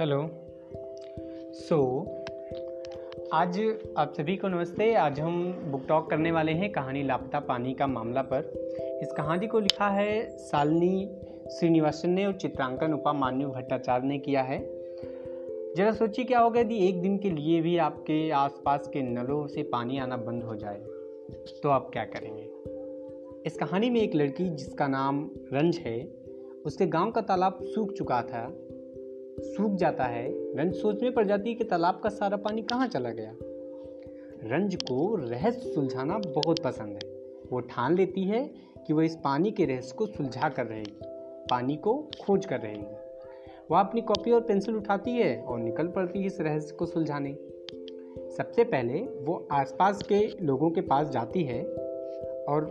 Hello सो so, आज आप सभी को नमस्ते। आज हम बुक टॉक करने वाले हैं कहानी लापता पानी का मामला पर। इस कहानी को लिखा है सालनी श्रीनिवासन ने और चित्रांकन उपा मान्यु भट्टाचार्य ने किया है। जरा सोचिए क्या होगा यदि एक दिन के लिए भी आपके आसपास के नलों से पानी आना बंद हो जाए तो आप क्या करेंगे? इस कहानी में एक लड़की जिसका नाम रंज है उसके गाँव का तालाब सूख चुका था। सूख जाता है, रंज सोच में पड़ जाती है कि तालाब का सारा पानी कहाँ चला गया। रंज को रहस्य सुलझाना बहुत पसंद है। वो ठान लेती है कि वह इस पानी के रहस्य को सुलझा कर रहेगी, पानी को खोज कर रहेगी। वह अपनी कॉपी और पेंसिल उठाती है और निकल पड़ती है इस रहस्य को सुलझाने। सबसे पहले वो आसपास के लोगों के पास जाती है और